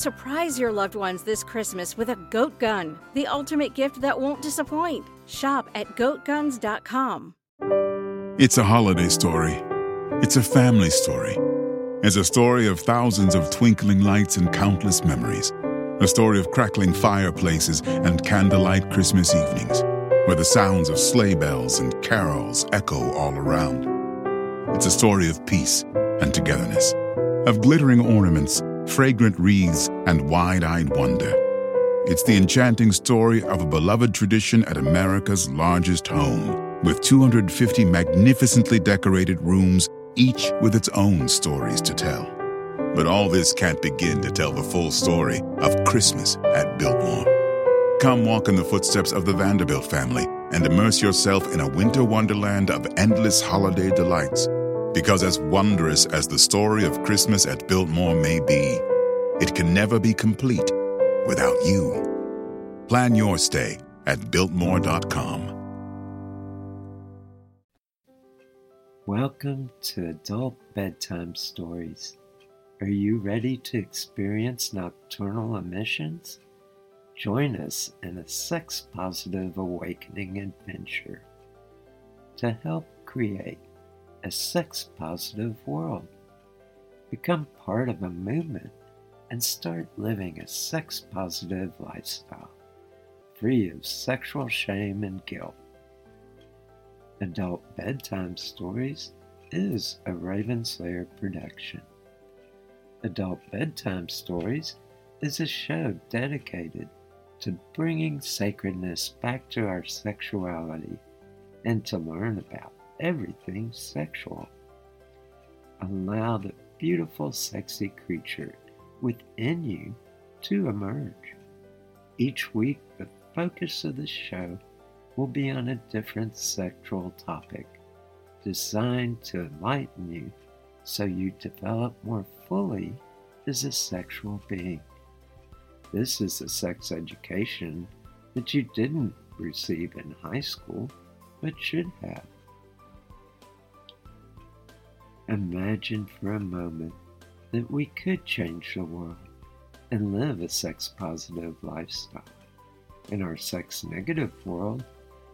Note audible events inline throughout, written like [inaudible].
Surprise your loved ones this Christmas with a goat gun, the ultimate gift that won't disappoint. Shop at goatguns.com. It's a holiday story. It's a family story. It's a story of thousands of twinkling lights and countless memories. A story of crackling fireplaces and candlelight Christmas evenings, where the sounds of sleigh bells and carols echo all around. It's a story of peace and togetherness, of glittering ornaments, fragrant wreaths, and wide eyed wonder. It's the enchanting story of a beloved tradition at America's largest home, with 250 magnificently decorated rooms, each with its own stories to tell. But all this can't begin to tell the full story of Christmas at Biltmore. Come walk in the footsteps of the Vanderbilt family and immerse yourself in a winter wonderland of endless holiday delights. Because as wondrous as the story of Christmas at Biltmore may be, it can never be complete without you. Plan your stay at Biltmore.com. Welcome to Adult Bedtime Stories. Are you ready to experience nocturnal emissions? Join us in a sex positive awakening adventure to help create a sex positive world. Become part of a movement and start living a sex positive lifestyle, free of sexual shame and guilt. Adult Bedtime Stories is a Ravenslayer production. Adult Bedtime Stories is a show dedicated to bringing sacredness back to our sexuality and to learn about everything sexual. Allow the beautiful, sexy creature within you to emerge. Each week, the focus of the show will be on a different sexual topic designed to enlighten you so you develop more fully as a sexual being. This is a sex education that you didn't receive in high school but should have. Imagine for a moment that we could change the world and live a sex positive lifestyle. In our sex negative world,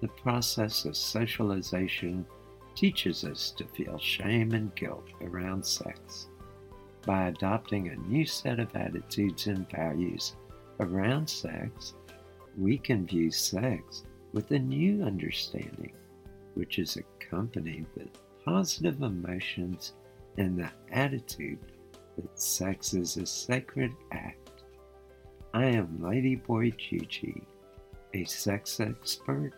the process of socialization teaches us to feel shame and guilt around sex. By adopting a new set of attitudes and values around sex, we can view sex with a new understanding, which is accompanied with positive emotions and the attitude that sex is a sacred act. I am Ladyboy Gigi, a sex expert,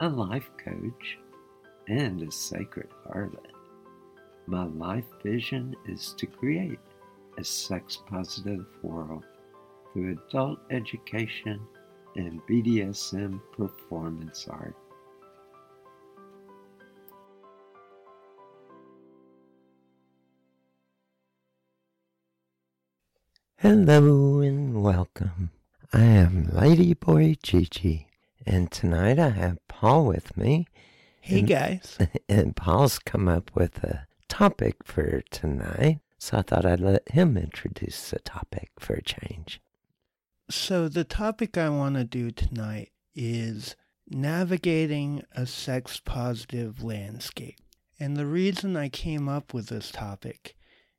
a life coach, and a sacred harlot. My life vision is to create a sex positive world through adult education and BDSM performance art. Hello and welcome. I am Ladyboy Gigi, and tonight I have Paul with me. Hey and, guys. [laughs] And Paul's come up with a topic for tonight, so I thought I'd let him introduce the topic for a change. So, the topic I want to do tonight is navigating a sex positive landscape. And the reason I came up with this topic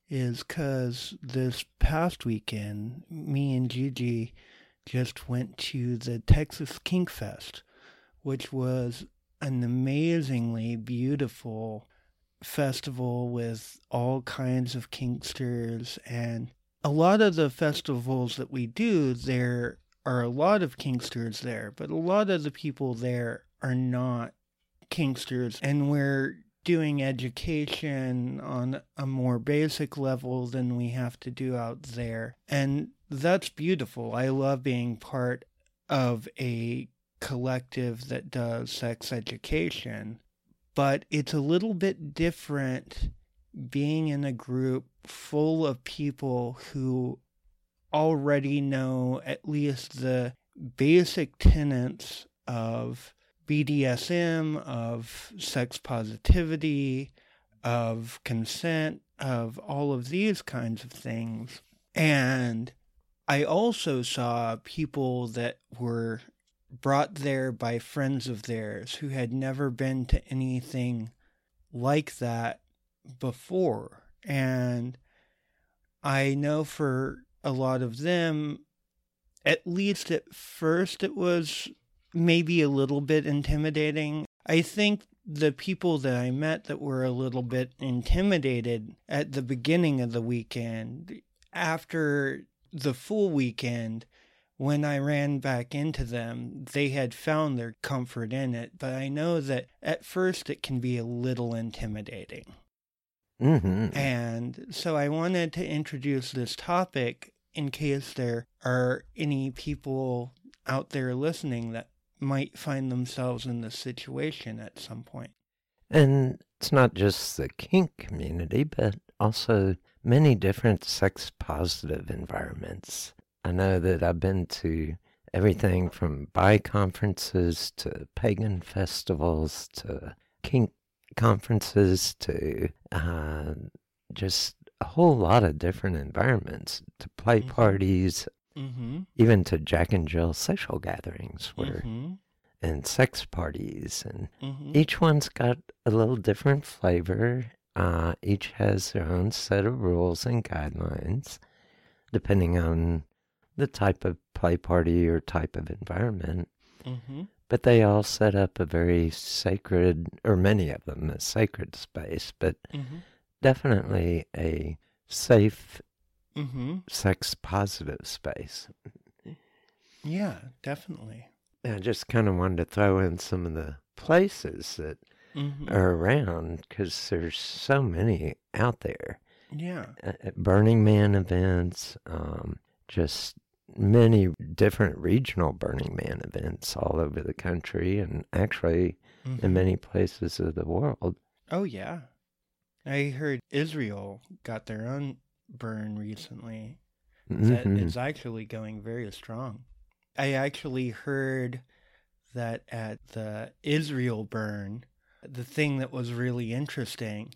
is because this past weekend, me and Gigi just went to the Texas Kink Fest, which was an amazingly beautiful festival with all kinds of kinksters. And a lot of the festivals that we do, there are a lot of kinksters there, but a lot of the people there are not kinksters. And we're doing education on a more basic level than we have to do out there. And that's beautiful. I love being part of a collective that does sex education, but it's a little bit different being in a group full of people who already know at least the basic tenets of BDSM, of sex positivity, of consent, of all of these kinds of things. And I also saw people that were brought there by friends of theirs who had never been to anything like that before. And I know for a lot of them, at least at first, it was maybe a little bit intimidating. I think the people that I met that were a little bit intimidated at the beginning of the weekend, after the full weekend, when I ran back into them, they had found their comfort in it. But I know that at first it can be a little intimidating. Mm-hmm. And so I wanted to introduce this topic in case there are any people out there listening that might find themselves in this situation at some point. And it's not just the kink community, but also many different sex positive environments. I know that I've been to everything from bi conferences to pagan festivals to kink conferences to uh, just a whole lot of different environments to play Mhm. parties, Mm-hmm. even to Jack and Jill social gatherings where Mm-hmm. and sex parties and Mm-hmm. each one's got a little different flavor. Uh, each has their own set of rules and guidelines, depending on the type of play party or type of environment. Mm-hmm. But they all set up a very sacred, or many of them, a sacred space, but Mm-hmm. definitely a safe, Mm-hmm. sex positive space. Yeah, definitely. I just kind of wanted to throw in some of the places that Mm-hmm. are around because there's so many out there. Yeah. at at Burning Man events, um, just many different regional Burning Man events all over the country and actually Mhm. in many places of the world. Oh yeah. I heard Israel got their own burn recently. That Mhm. is actually going very strong. I actually heard that at the Israel burn, the thing that was really interesting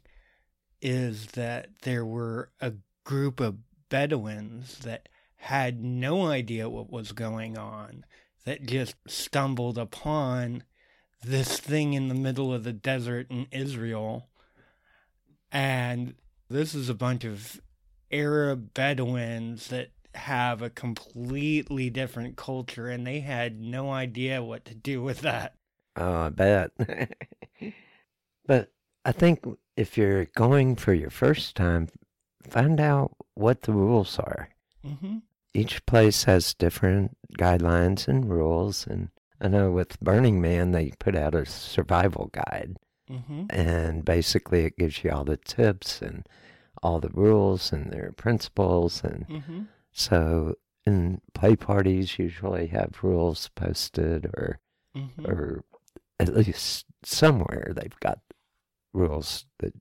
is that there were a group of Bedouins that had no idea what was going on, that just stumbled upon this thing in the middle of the desert in Israel. And this is a bunch of Arab Bedouins that have a completely different culture, and they had no idea what to do with that. Oh, I bet. [laughs] but I think if you're going for your first time, find out what the rules are. Mm-hmm. Each place has different guidelines and rules, and I know with Burning Man they put out a survival guide. Mm-hmm. and basically it gives you all the tips and all the rules and their principles and Mm-hmm. so in play parties usually have rules posted or Mm-hmm. or at least somewhere they've got rules that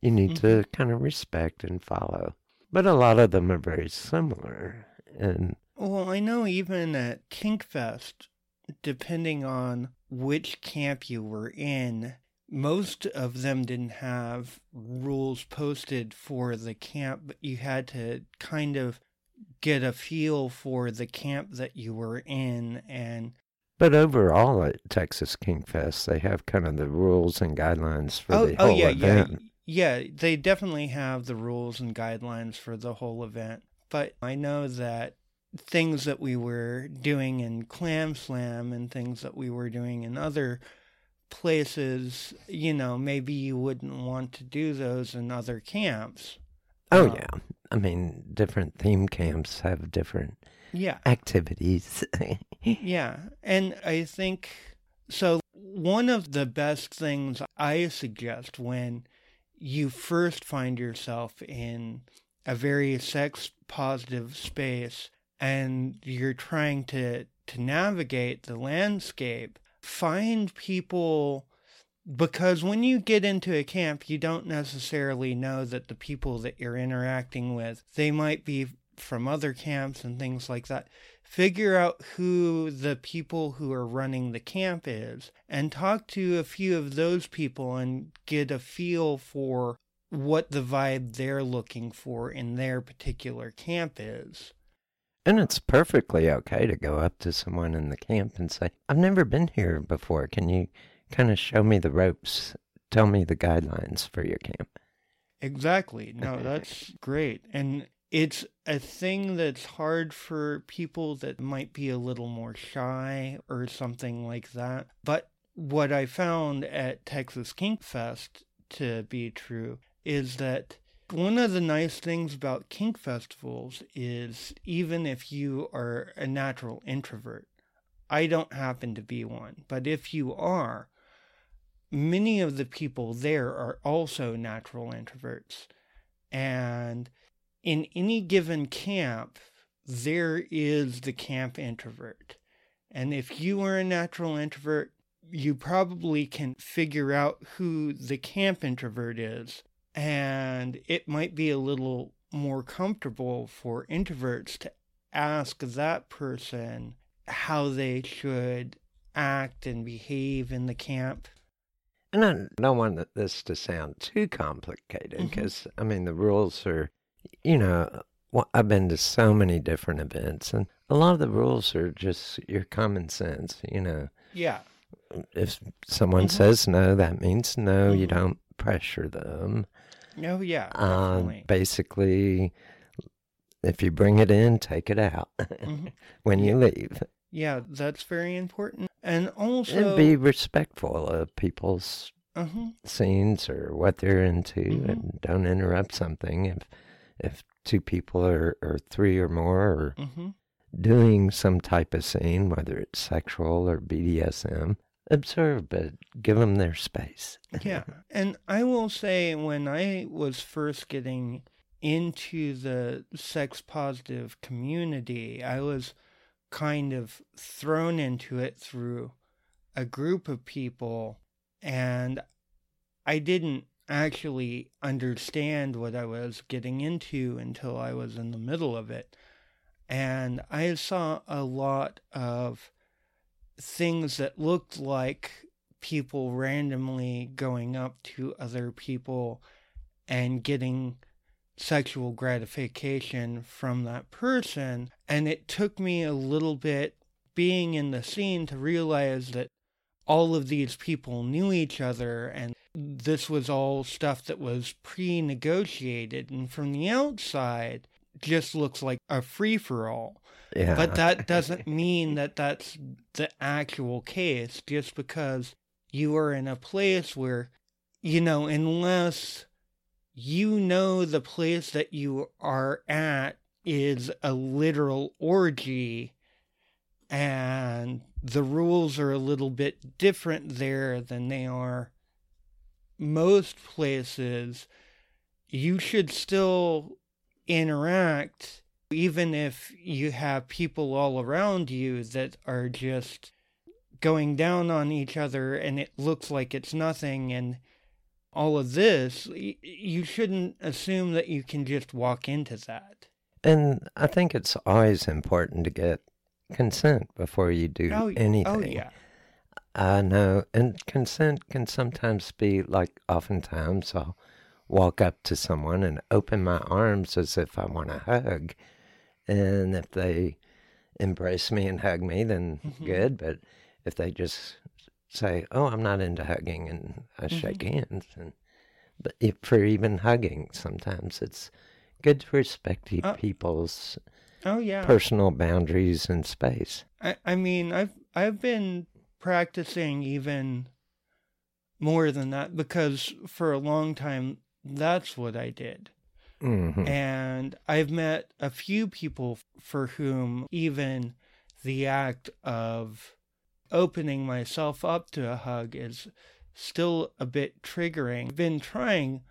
you need to kind of respect and follow but a lot of them are very similar and Well, I know even at Kinkfest, depending on which camp you were in, most of them didn't have rules posted for the camp, but you had to kind of get a feel for the camp that you were in and but overall at Texas Kink Fest they have kind of the rules and guidelines for oh, the oh whole yeah, event yeah. Yeah, they definitely have the rules and guidelines for the whole event. But I know that things that we were doing in Clam Slam and things that we were doing in other places, you know, maybe you wouldn't want to do those in other camps. Oh Uh, yeah. I mean, different theme camps have different Yeah. activities. [laughs] Yeah. And I think so. One of the best things I suggest when you first find yourself in a very sex positive space and you're trying to to navigate the landscape, find people because when you get into a camp, you don't necessarily know that the people that you're interacting with, they might be from other camps and things like that. Figure out who the people who are running the camp is and talk to a few of those people and get a feel for what the vibe they're looking for in their particular camp is. And it's perfectly okay to go up to someone in the camp and say, I've never been here before. Can you kind of show me the ropes? Tell me the guidelines for your camp. Exactly. No, [laughs] that's great. And it's a thing that's hard for people that might be a little more shy or something like that. But what I found at Texas Kink Fest to be true is that one of the nice things about kink festivals is even if you are a natural introvert, I don't happen to be one, but if you are, many of the people there are also natural introverts. And in any given camp, there is the camp introvert. And if you are a natural introvert, you probably can figure out who the camp introvert is and it might be a little more comfortable for introverts to ask that person how they should act and behave in the camp. And I don't want this to sound too complicated because, mm-hmm. I mean, the rules are, you know, I've been to so many different events, and a lot of the rules are just your common sense, you know. Yeah. If someone mm-hmm. says no, that means no. Mm-hmm. You don't pressure them. Oh yeah, um, basically, if you bring it in, take it out mm-hmm. [laughs] when you leave. Yeah, that's very important, and also and be respectful of people's uh-huh. scenes or what they're into, mm-hmm. and don't interrupt something if if two people or, or three or more are mm-hmm. doing some type of scene, whether it's sexual or BDSM observe, but give them their space. yeah. And I will say, when I was first getting into the sex positive community, I was kind of thrown into it through a group of people, and I didn't actually understand what I was getting into until I was in the middle of it. And I saw a lot of things that looked like people randomly going up to other people and getting sexual gratification from that person. And it took me a little bit being in the scene to realize that all of these people knew each other and this was all stuff that was pre negotiated. And from the outside, just looks like a free for all. Yeah. But that [laughs] doesn't mean that that's the actual case just because you are in a place where, you know, unless you know the place that you are at is a literal orgy and the rules are a little bit different there than they are most places, you should still interact even if you have people all around you that are just going down on each other and it looks like it's nothing and all of this, you shouldn't assume that you can just walk into that. And I think it's always important to get consent before you do oh, oh anything. Oh, yeah. I know. And consent can sometimes be like, oftentimes I'll walk up to someone and open my arms as if I want a hug and if they embrace me and hug me, then mm-hmm. good. But if they just say, "Oh, I'm not into hugging," and I mm-hmm. shake hands, and but if, for even hugging, sometimes it's good to respect uh, people's oh yeah personal boundaries and space. I I mean, I've I've been practicing even more than that because for a long time that's what I did. Mm-hmm. And I've met a few people for whom even the act of opening myself up to a hug is still a bit triggering. I've been trying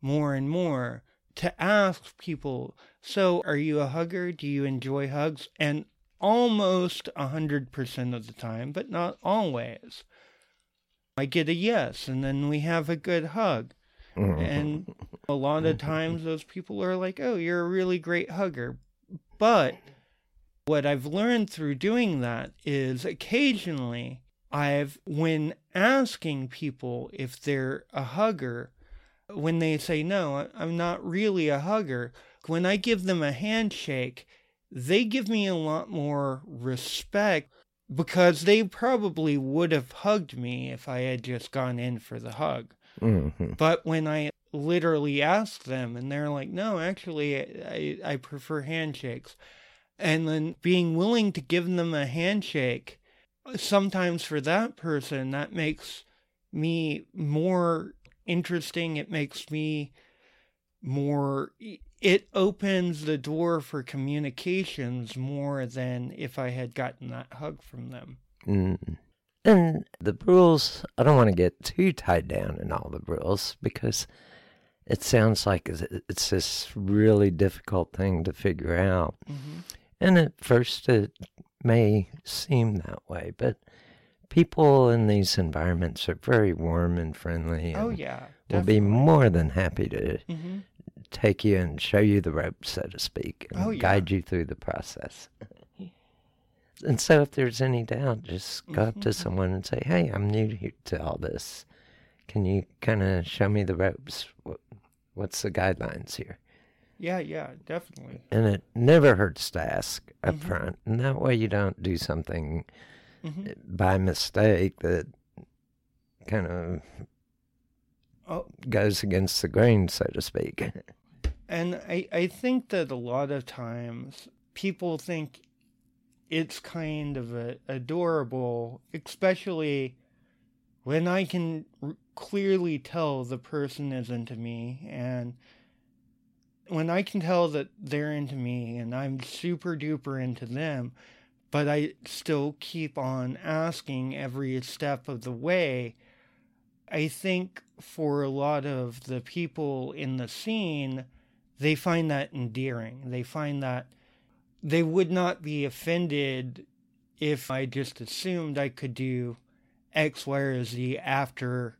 more and more to ask people, so are you a hugger? Do you enjoy hugs? And almost 100% of the time, but not always. I get a yes, and then we have a good hug. And [laughs] a lot of times those people are like, oh, you're a really great hugger. But what I've learned through doing that is occasionally I've, when asking people if they're a hugger, when they say, no, I'm not really a hugger, when I give them a handshake, they give me a lot more respect because they probably would have hugged me if I had just gone in for the hug. Mm-hmm. But when I literally ask them and they're like, no, actually, I, I prefer handshakes. And then being willing to give them a handshake, sometimes for that person, that makes me more interesting. It makes me more, it opens the door for communications more than if I had gotten that hug from them. Mm. And the rules, I don't want to get too tied down in all the rules because it sounds like it's this really difficult thing to figure out. Mm-hmm. And at first, it may seem that way, but people in these environments are very warm and friendly. Oh, and yeah. will be more than happy to hmm take you and show you the ropes, so to speak, and Oh, yeah. guide you through the process. And so, if there's any doubt, just go up to Mhm. someone and say, "Hey, I'm new to, to all this. Can you kind of show me the ropes? What, what's the guidelines here?" Yeah, yeah, definitely. And it never hurts to ask up Mhm. front, and that way you don't do something hmm by mistake that kind of Oh, goes against the grain, so to speak. And I, I think that a lot of times people think it's kind of a, adorable, especially when I can r- clearly tell the person is into me and when I can tell that they're into me and I'm super duper into them, but I still keep on asking every step of the way. I think for a lot of the people in the scene, they find that endearing. They find that they would not be offended if I just assumed I could do X, Y, or Z after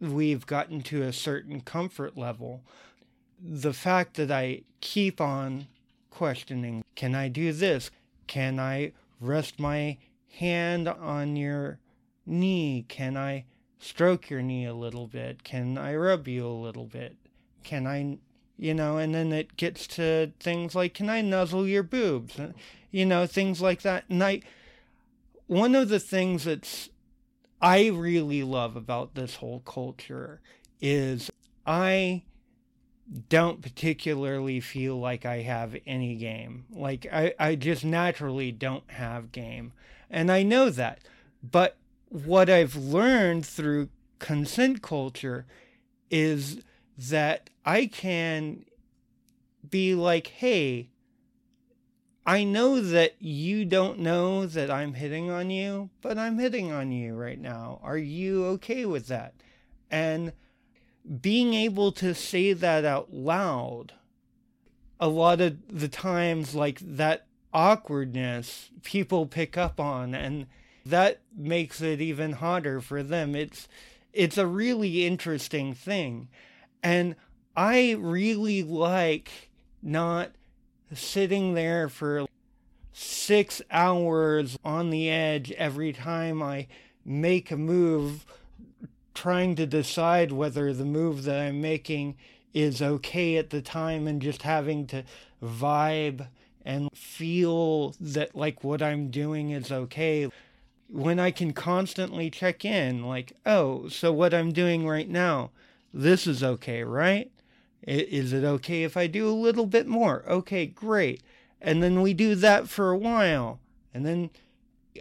we've gotten to a certain comfort level. The fact that I keep on questioning can I do this? Can I rest my hand on your knee? Can I stroke your knee a little bit? Can I rub you a little bit? Can I, you know, and then it gets to things like, can I nuzzle your boobs? And, You know, things like that. And I, one of the things that's, I really love about this whole culture is I don't particularly feel like I have any game. Like, I, I just naturally don't have game. And I know that. But what I've learned through consent culture is that I can be like, hey, I know that you don't know that I'm hitting on you, but I'm hitting on you right now. Are you okay with that? And being able to say that out loud, a lot of the times, like that awkwardness, people pick up on, and that makes it even hotter for them. It's it's a really interesting thing. And I really like not sitting there for six hours on the edge every time I make a move, trying to decide whether the move that I'm making is okay at the time and just having to vibe and feel that like what I'm doing is okay. When I can constantly check in, like, oh, so what I'm doing right now, this is okay, right? Is it okay if I do a little bit more? Okay, great. And then we do that for a while. And then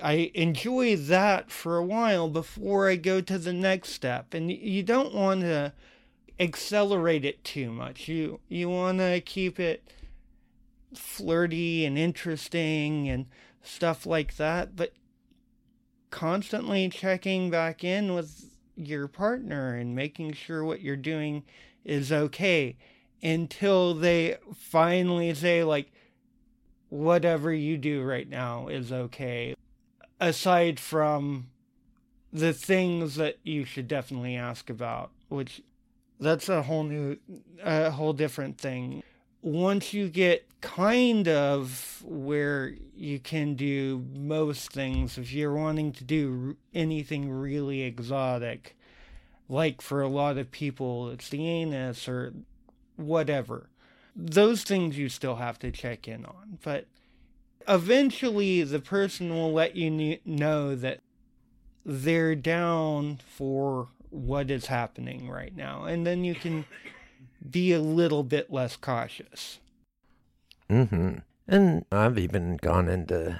I enjoy that for a while before I go to the next step. And you don't want to accelerate it too much. You you want to keep it flirty and interesting and stuff like that, but constantly checking back in with your partner and making sure what you're doing is okay until they finally say like whatever you do right now is okay. Aside from the things that you should definitely ask about, which that's a whole new, a whole different thing. Once you get kind of where you can do most things, if you're wanting to do anything really exotic, like for a lot of people, it's the anus or whatever. Those things you still have to check in on. But eventually, the person will let you know that they're down for what is happening right now. And then you can be a little bit less cautious. Mm-hmm. And I've even gone into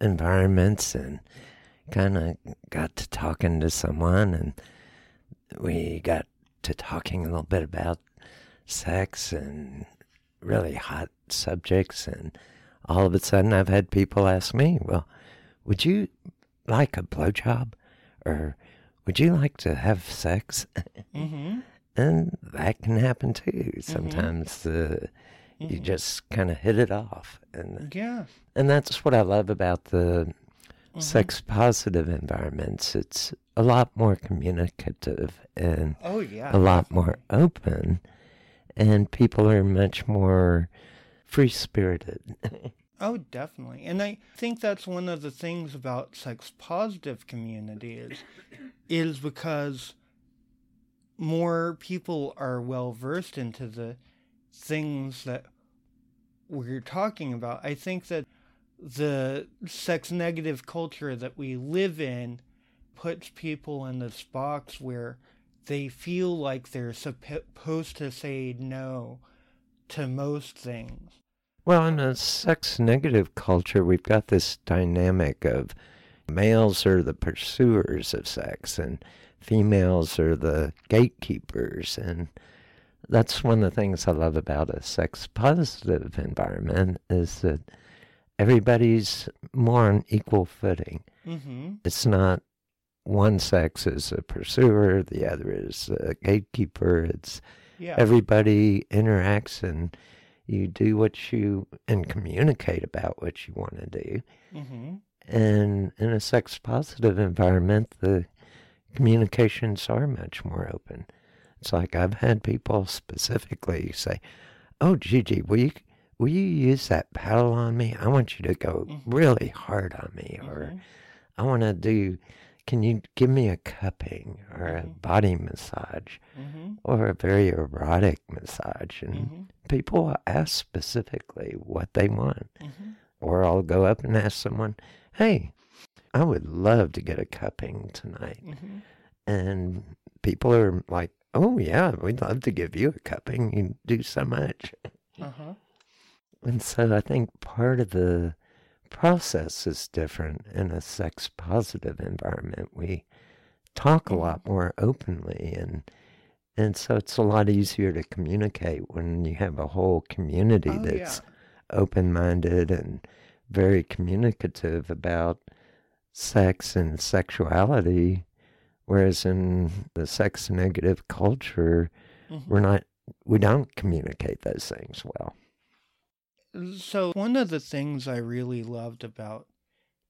environments and kind of got to talking to someone and we got to talking a little bit about sex and really hot subjects. And all of a sudden, I've had people ask me, Well, would you like a blowjob? Or would you like to have sex? Mm-hmm. And that can happen too. Mm-hmm. Sometimes uh, you just kind of hit it off. And, Yeah. and that's what I love about the Mm-hmm. sex positive environments. It's a lot more communicative and Oh, yeah. a lot more open, and people are much more free spirited. [laughs] Oh, definitely. And I think that's one of the things about sex positive community is is because more people are well versed into the things that we're talking about. I think that the sex negative culture that we live in puts people in this box where they feel like they're supposed to say no to most things. Well, in a sex negative culture, we've got this dynamic of males are the pursuers of sex and females are the gatekeepers. And that's one of the things I love about a sex positive environment is that everybody's more on equal footing. Mm-hmm. It's not one sex is a pursuer, the other is a gatekeeper. It's Yeah. everybody interacts and you do what you and communicate about what you want to do. mm-hmm. And in a sex positive environment, the communications are much more open. It's like I've had people specifically say, "Oh, Gigi, will you will you use that paddle on me? I want you to go Mhm. really hard on me, or Mhm. I want to do. Can you give me a cupping or a Mhm. body massage Mm-hmm. or a very erotic massage?" And Mm-hmm. people ask specifically what they want. Mm-hmm. Or I'll go up and ask someone, hey, I would love to get a cupping tonight. Mm-hmm. And people are like, oh, yeah, we'd love to give you a cupping. You do so much. Uh-huh. And so I think part of the process is different in a sex positive environment. We talk a lot more openly and and so it's a lot easier to communicate when you have a whole community Oh, that's yeah. open minded and very communicative about sex and sexuality. Whereas in the sex negative culture, Mhm. we're not, we don't communicate those things well. So one of the things I really loved about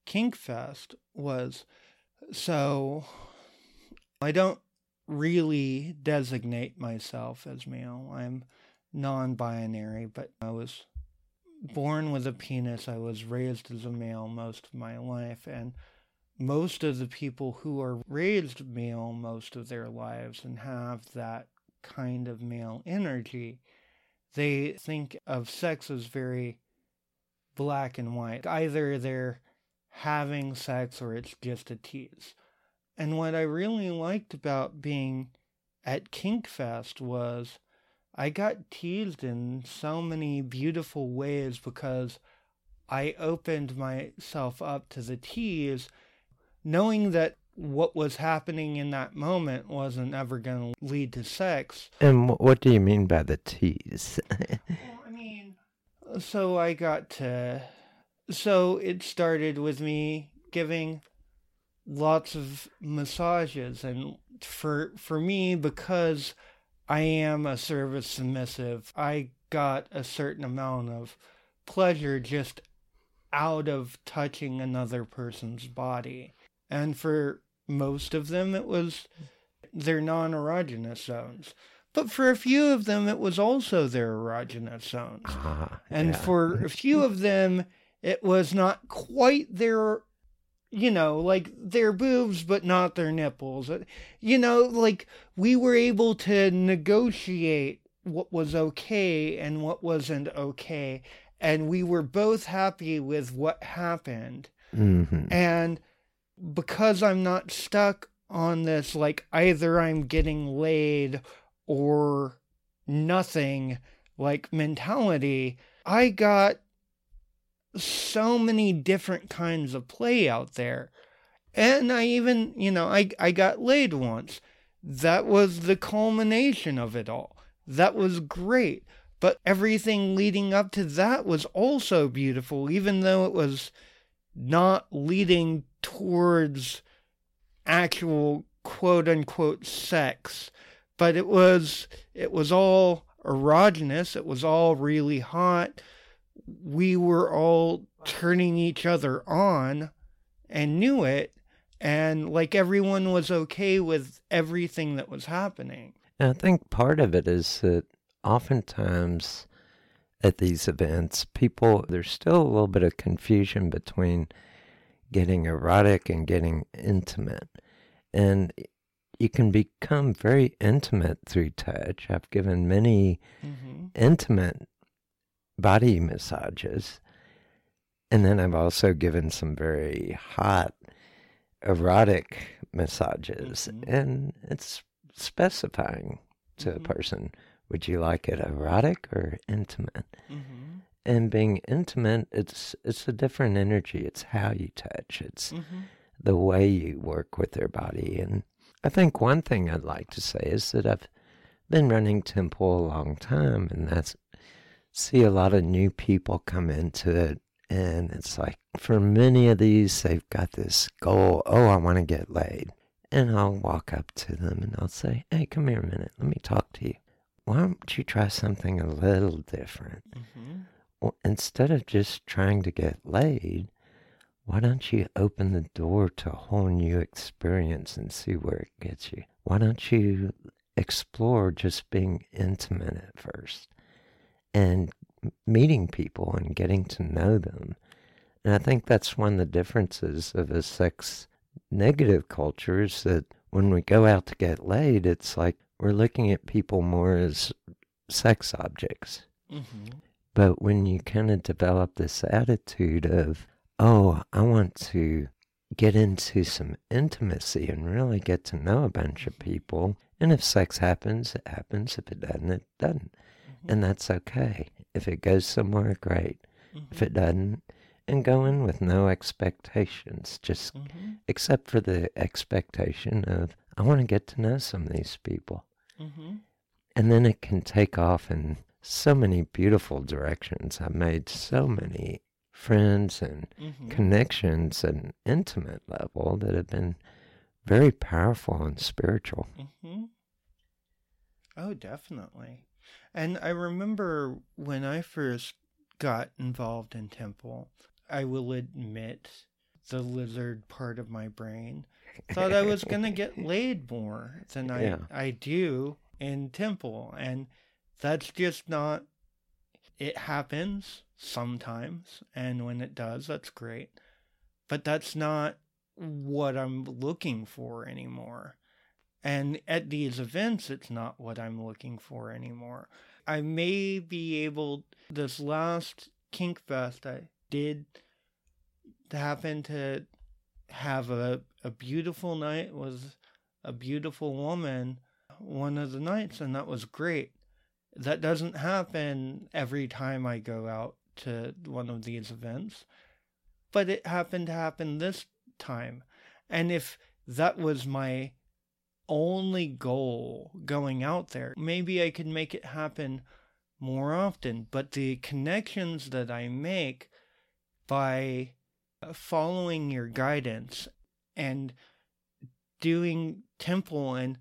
Kinkfest was so I don't really designate myself as male. I'm non-binary, but I was born with a penis. I was raised as a male most of my life and most of the people who are raised male most of their lives and have that kind of male energy they think of sex as very black and white. Either they're having sex or it's just a tease. And what I really liked about being at Kinkfest was I got teased in so many beautiful ways because I opened myself up to the tease, knowing that what was happening in that moment wasn't ever going to lead to sex. And what do you mean by the tease? [laughs] Well, I mean, so I got to. So it started with me giving lots of massages, and for for me, because I am a service submissive, I got a certain amount of pleasure just out of touching another person's body. And for most of them, it was their non erogenous zones. But for a few of them, it was also their erogenous zones. Ah, And yeah. for a few of them, it was not quite their, you know, like their boobs, but not their nipples. Uh, You know, like we were able to negotiate what was okay and what wasn't okay. And we were both happy with what happened. Mhm. And because I'm not stuck on this, like either I'm getting laid or nothing, like mentality, I got so many different kinds of play out there. And I even, you know, I, I got laid once. That was the culmination of it all. That was great. But everything leading up to that was also beautiful, even though it was not leading towards actual quote unquote sex but it was it was all erogenous it was all really hot. We were all turning each other on and knew it and like everyone was okay with everything that was happening. And I think part of it is that oftentimes at these events, people, there's still a little bit of confusion between getting erotic and getting intimate. And you can become very intimate through touch. I've given many mm-hmm. intimate body massages. And then I've also given some very hot erotic massages. Mhm. And it's specifying to a Mhm. person would you like it erotic or intimate? And being intimate, it's it's a different energy. It's how you touch. It's Mm-hmm. the way you work with their body. And I think one thing I'd like to say is that I've been running Temple a long time, and that's see a lot of new people come into it. And it's like for many of these, they've got this goal oh, I want to get laid. And I'll walk up to them and I'll say, hey, come here a minute. Let me talk to you. Why don't you try something a little different? Mm-hmm. Instead of just trying to get laid, why don't you open the door to a whole new experience and see where it gets you? Why don't you explore just being intimate at first and meeting people and getting to know them? And I think that's one of the differences of a sex negative culture is that when we go out to get laid, it's like we're looking at people more as sex objects. Mm-hmm. But when you kind of develop this attitude of, oh, I want to get into some intimacy and really get to know a bunch of people, and if sex happens, it happens. If it doesn't, it doesn't. And that's okay. If it goes somewhere, great. If it doesn't, and go in with no expectations, just Mm-hmm. except for the expectation of, I want to get to know some of these people. Mm-hmm. And then it can take off in so many beautiful directions. I've made so many friends and Mm-hmm. connections at an intimate level that have been very powerful and spiritual. Mm-hmm. Oh, definitely. And I remember when I first got involved in Temple, I will admit the lizard part of my brain thought I was going to get [laughs] laid more than I, Yeah. I do in Temple. And that's just not, it happens sometimes. And when it does, that's great. But that's not what I'm looking for anymore. And at these events, it's not what I'm looking for anymore. I may be able, this last Kink Fest, I did happen to have a, a beautiful night with a beautiful woman one of the nights, and that was great. That doesn't happen every time I go out to one of these events, but it happened to happen this time. And if that was my only goal going out there, maybe I could make it happen more often. But the connections that I make by following your guidance and doing temple and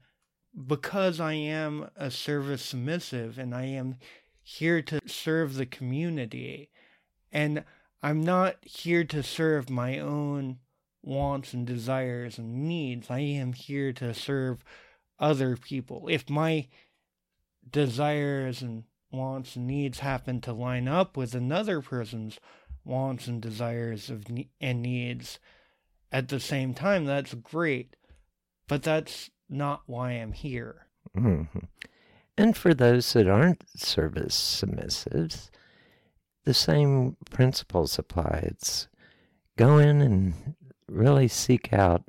because I am a service submissive and I am here to serve the community and I'm not here to serve my own wants and desires and needs. I am here to serve other people. If my desires and wants and needs happen to line up with another person's wants and desires of and needs at the same time, that's great. But that's not why I'm here. Mm-hmm. And for those that aren't service submissives, the same principles apply. It's go in and really seek out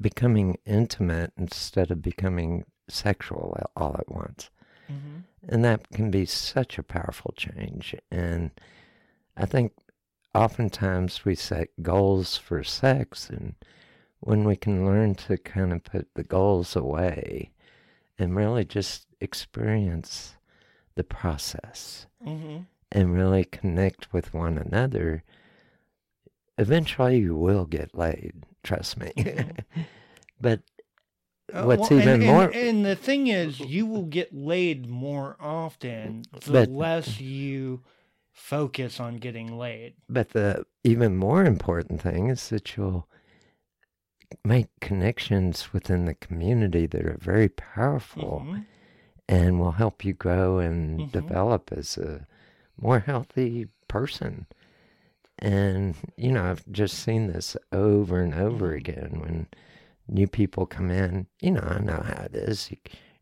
becoming intimate instead of becoming sexual all at once. Mm-hmm. And that can be such a powerful change. And I think oftentimes we set goals for sex, and when we can learn to kind of put the goals away and really just experience the process mm-hmm. and really connect with one another, eventually you will get laid. Trust me. Mm-hmm. [laughs] but uh, what's well, even and, more and, and, the thing is you will get laid more often the but, less you focus on getting laid but the even more important thing is that you'll make connections within the community that are very powerful mm-hmm. and will help you grow and mm-hmm. develop as a more healthy person and, you know, I've just seen this over and over mm-hmm. again when new people come in. You know, I know how it is.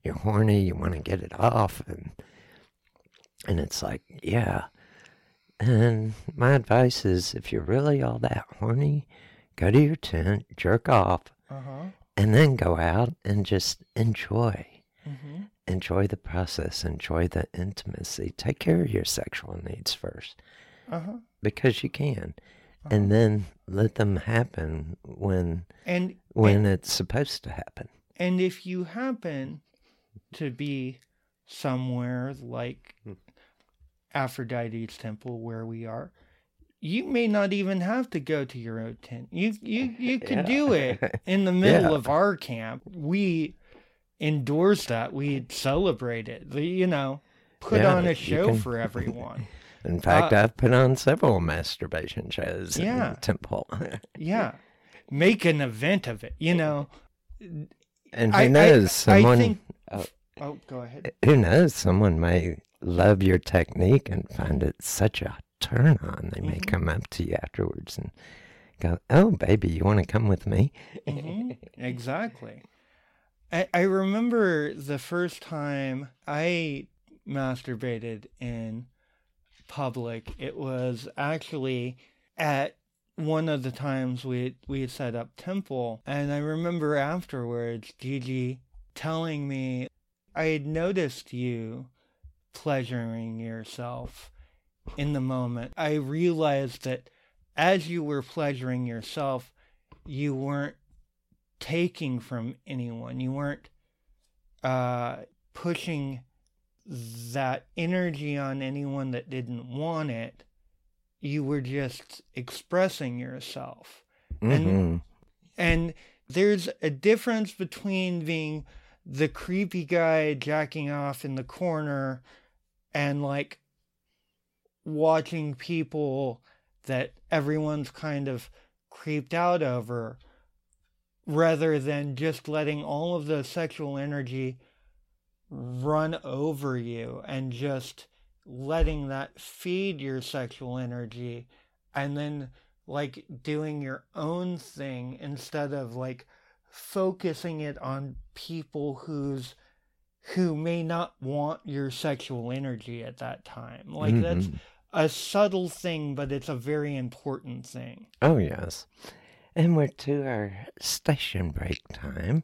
You, are horny, you want to get it off. And, and it's like, yeah. And my advice is if you're really all that horny, go to your tent, jerk off, uh-huh. and then go out and just enjoy. Mm-hmm. Enjoy the process, enjoy the intimacy. Take care of your sexual needs 1st uh-huh because you can. Uh-huh. And then let them happen when and when and, it's supposed to happen. And if you happen to be somewhere like hmm. Aphrodite's temple where we are, you may not even have to go to your own tent. You you you [laughs] could yeah. do it [laughs] in the middle yeah. of our camp. We endorse that. We celebrate it. The, you know, put yeah, on a show can... for everyone. [laughs] In fact, uh, I've put on several masturbation shows yeah, temple. yeah. Make an event of it, you know. And who I, knows, I, someone. I think, oh, oh, go ahead. Who knows, someone may love your technique and find it such a turn on. They mm-hmm. may come up to you afterwards and go, "Oh, baby, you want to come with me?" Mm-hmm. Exactly. I, I remember the first time I masturbated in public. It was actually at one of the times we we had set up temple, and I remember afterwards Gigi telling me I had noticed you pleasuring yourself in the moment. I realized that as you were pleasuring yourself, you weren't taking from anyone. You weren't uh, pushing that energy on anyone that didn't want it. You were just expressing yourself. Mm-hmm. And and there's a difference between being the creepy guy jacking off in the corner and like watching people that everyone's kind of creeped out over rather than just letting all of the sexual energy run over you and just letting that feed your sexual energy and then like doing your own thing instead of like focusing it on people who's who may not want your sexual energy at that time like mm-hmm. that's a subtle thing but it's a very important thing oh yes and we're to our station break time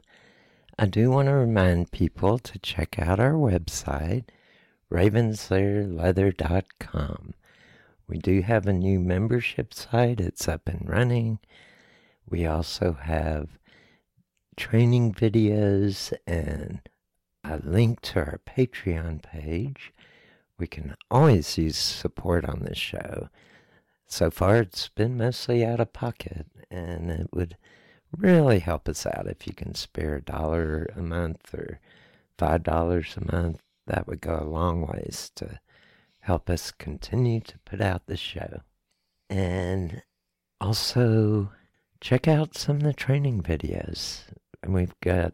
I do want to remind people to check out our website, ravenslayerleather.com. We do have a new membership site, it's up and running. We also have training videos and a link to our Patreon page. We can always use support on this show. So far, it's been mostly out of pocket, and it would really help us out if you can spare a dollar a month or five dollars a month. That would go a long ways to help us continue to put out the show. And also check out some of the training videos. And we've got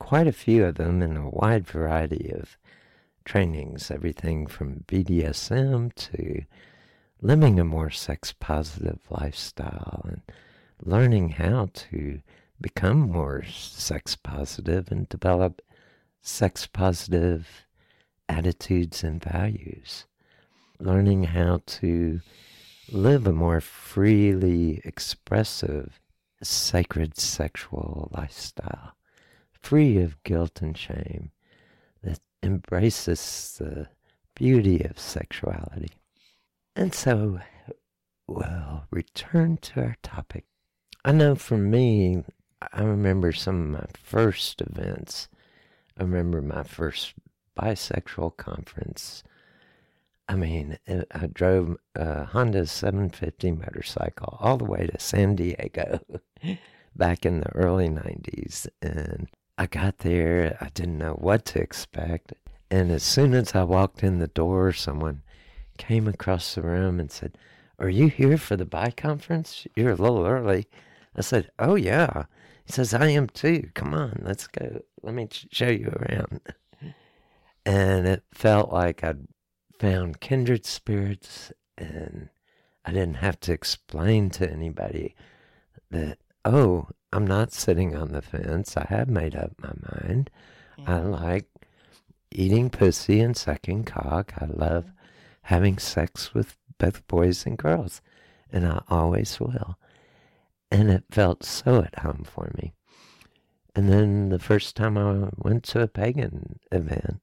quite a few of them in a wide variety of trainings, everything from BDSM to living a more sex positive lifestyle and learning how to become more sex positive and develop sex positive attitudes and values. Learning how to live a more freely expressive, sacred sexual lifestyle, free of guilt and shame, embraces the beauty of sexuality. And so, we'll return to our topic. I know for me, I remember some of my first events. I remember my first bisexual conference. I mean, I drove a Honda 750 motorcycle all the way to San Diego [laughs] back in the early 90s. And I got there, I didn't know what to expect. And as soon as I walked in the door, someone came across the room and said, Are you here for the bi conference? You're a little early. I said, Oh, yeah. He says, I am too. Come on, let's go. Let me show you around. [laughs] And it felt like I'd found kindred spirits, and I didn't have to explain to anybody that, oh, I'm not sitting on the fence. I have made up my mind. I mm-hmm. like eating pussy and sucking cock. I love having sex with both boys and girls, and I always will. And it felt so at home for me. And then the first time I went to a pagan event,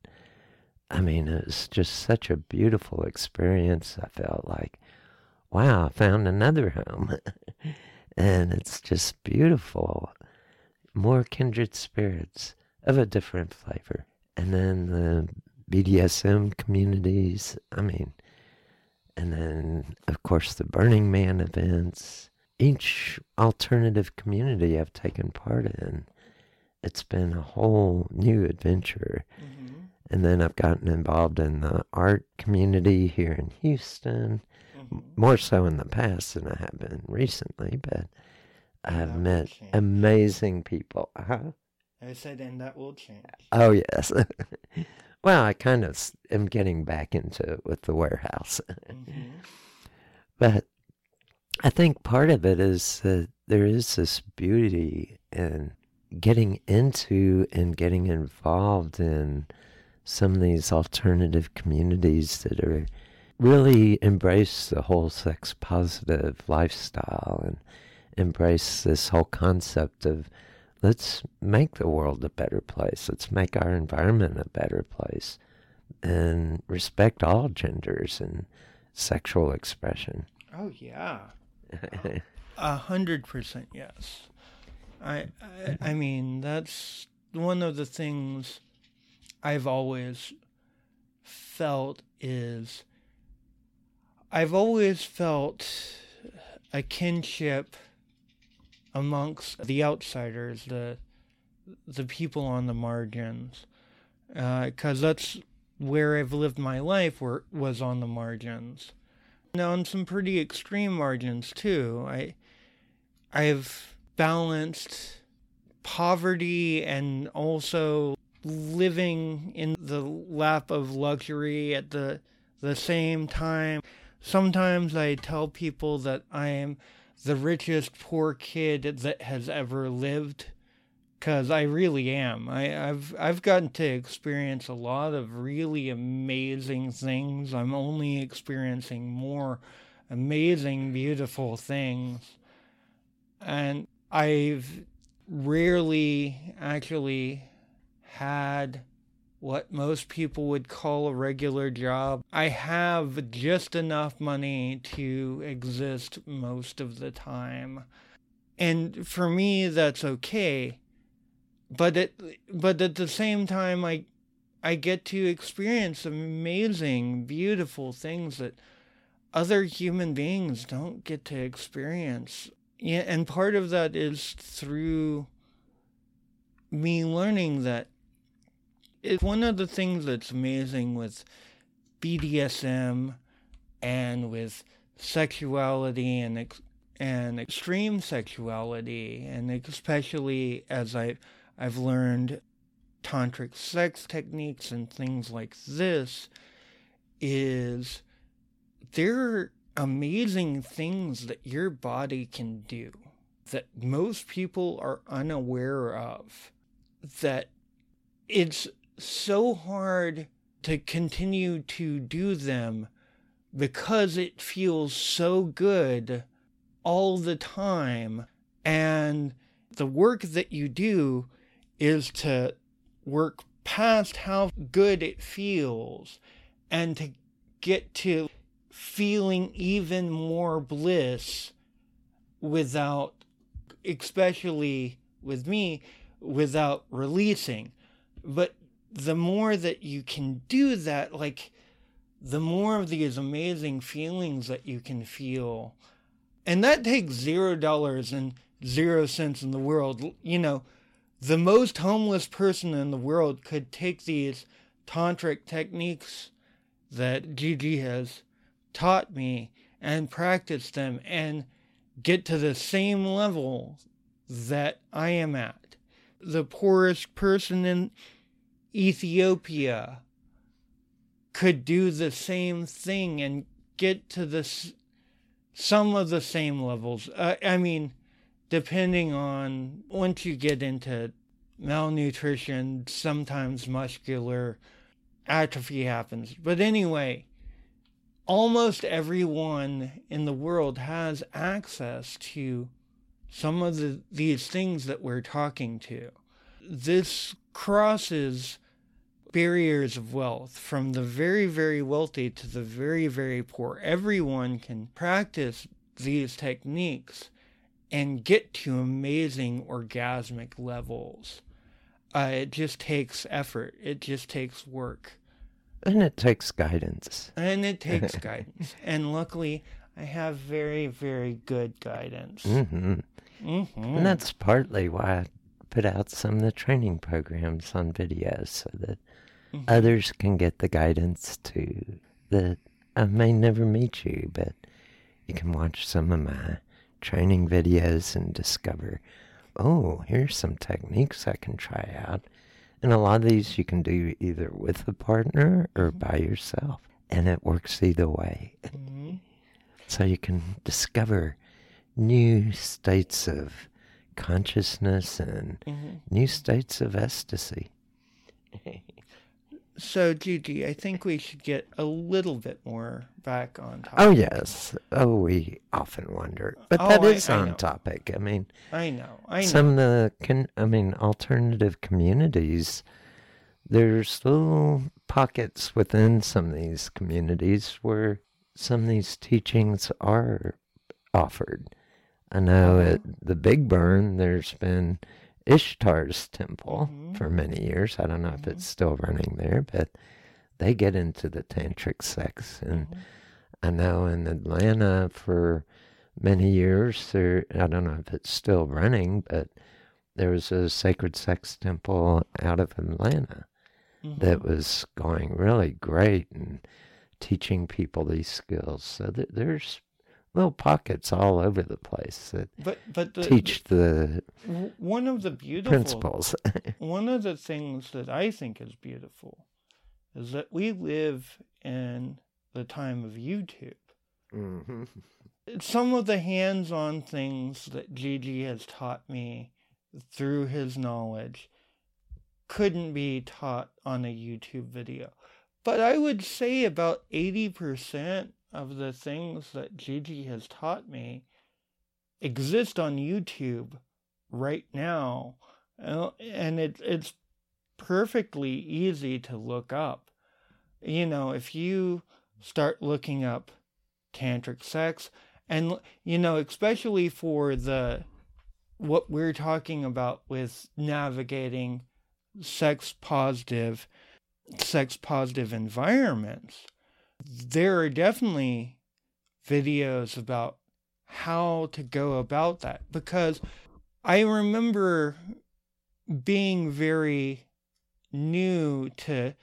I mean, it was just such a beautiful experience. I felt like, wow, I found another home. [laughs] and it's just beautiful. More kindred spirits of a different flavor. And then the BDSM communities, I mean, and then, of course, the Burning Man events. Each alternative community I've taken part in, it's been a whole new adventure. Mm-hmm and then I've gotten involved in the art community here in Houston, mm-hmm. more so in the past than I have been recently, but I've met amazing people. Huh? I said, and that will change. Oh, yes. [laughs] well, I kind of am getting back into it with the warehouse. mm-hmm. [laughs] But I think part of it is that there is this beauty in getting into and getting involved in some of these alternative communities that are really embrace the whole sex positive lifestyle and embrace this whole concept of let's make the world a better place. Let's make our environment a better place and respect all genders and sexual expression. Oh yeah. [laughs] A hundred percent yes. I, I I mean that's one of the things I've always felt is I've always felt a kinship amongst the outsiders, the the people on the margins, because uh, that's where I've lived my life. Where was on the margins, now on some pretty extreme margins too. I I've balanced poverty and also living in the lap of luxury at the the same time. Sometimes I tell people that I am the richest poor kid that has ever lived cuz I really am. I I've I've gotten to experience a lot of really amazing things. I'm only experiencing more amazing beautiful things. And I've rarely actually had what most people would call a regular job. I have just enough money to exist most of the time. And for me that's okay. But at but at the same time I I get to experience amazing, beautiful things that other human beings don't get to experience. Yeah, and part of that is through me learning that it's one of the things that's amazing with BDSM and with sexuality and ex- and extreme sexuality, and especially as I I've learned tantric sex techniques and things like this, is there are amazing things that your body can do that most people are unaware of. That it's so hard to continue to do them because it feels so good all the time. And the work that you do is to work past how good it feels and to get to feeling even more bliss without, especially with me, without releasing. But the more that you can do that, like, the more of these amazing feelings that you can feel. And that takes zero dollars and zero cents in the world. You know, the most homeless person in the world could take these tantric techniques that Gigi has taught me and practice them and get to the same level that I am at. The poorest person in Ethiopia could do the same thing and get to this some of the same levels. Uh, I mean, depending on once you get into malnutrition, sometimes muscular atrophy happens. But anyway, almost everyone in the world has access to some of the, these things that we're talking to. This crosses barriers of wealth from the very, very wealthy to the very, very poor. Everyone can practice these techniques and get to amazing orgasmic levels. Uh, it just takes effort, it just takes work. And it takes guidance. And it [laughs] takes guidance. And luckily, I have very, very good guidance. Mm-hmm. Mm-hmm. And that's partly why I put out some of the training programs on video so that Mhm. others can get the guidance too. That I may never meet you, but you can watch some of my training videos and discover, oh, here's some techniques I can try out. And a lot of these you can do either with a partner or by yourself. And it works either way. Mhm. So you can discover new states of consciousness and Mhm. new states of ecstasy. [laughs] So, Gigi, I think we should get a little bit more back on topic. Oh, yes. Oh, we often wonder. But Oh, that I- I on know. topic. I mean, I know. I know. some of the, con- I mean, alternative communities, there's little pockets within some of these communities where some of these teachings are offered. I know at the Big Burn, there's been Ishtar's temple Mhm. for many years. I don't know if Mhm. it's still running there, but they get into the tantric sex. And Mhm. I know in Atlanta for many years, there, I don't know if it's still running, but there was a sacred sex temple out of Atlanta that was going really great and teaching people these skills. So th- there's little pockets all over the place that But but the, teach the one of the beautiful principles. [laughs] one of the things that I think is beautiful is that we live in the time of YouTube. hmm Some of the hands-on things that Gigi has taught me through his knowledge couldn't be taught on a YouTube video. But I would say about 80% of the things that Gigi has taught me exist on YouTube right now. Uh, And it, it's perfectly easy to look up. You know, if you start looking up tantric sex, and, you know, especially for the what we're talking about with navigating sex positive sex positive environments there are definitely videos about how to go about that because i remember being very new to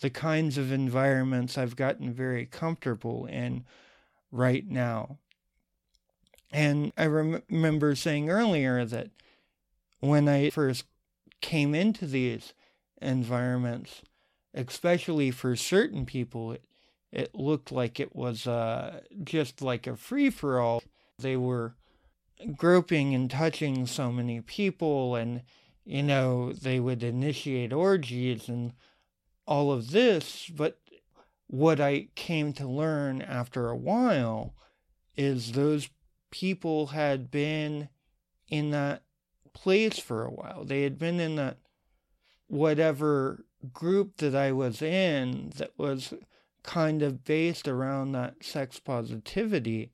the kinds of environments i've gotten very comfortable in right now. And I rem- remember saying earlier that when I first came into these environments, especially for certain people, it, it looked like it was uh, just like a free for all. They were groping and touching so many people, and you know, they would initiate orgies and all of this. But what I came to learn after a while is those people had been in that place for a while. They had been in that whatever group that I was in that was kind of based around that sex positivity.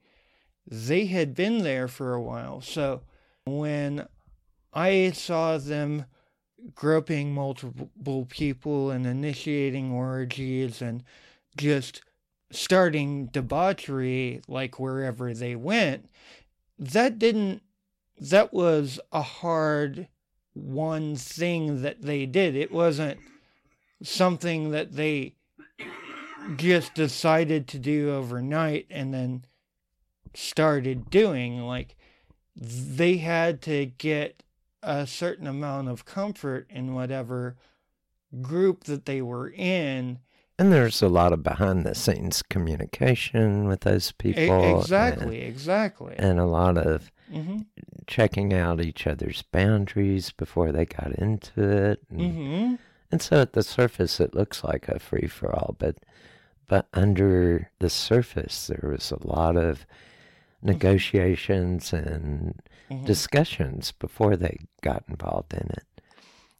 They had been there for a while. So when I saw them groping multiple people and initiating orgies and just starting debauchery like wherever they went, that didn't, that was a hard one thing that they did. It wasn't something that they just decided to do overnight and then started doing. Like, they had to get a certain amount of comfort in whatever group that they were in and there's a lot of behind the scenes communication with those people. Exactly, and, exactly. And a lot of mm-hmm. checking out each other's boundaries before they got into it. And, mm-hmm. and so at the surface, it looks like a free for all, but but under the surface, there was a lot of negotiations and mm-hmm. discussions before they got involved in it.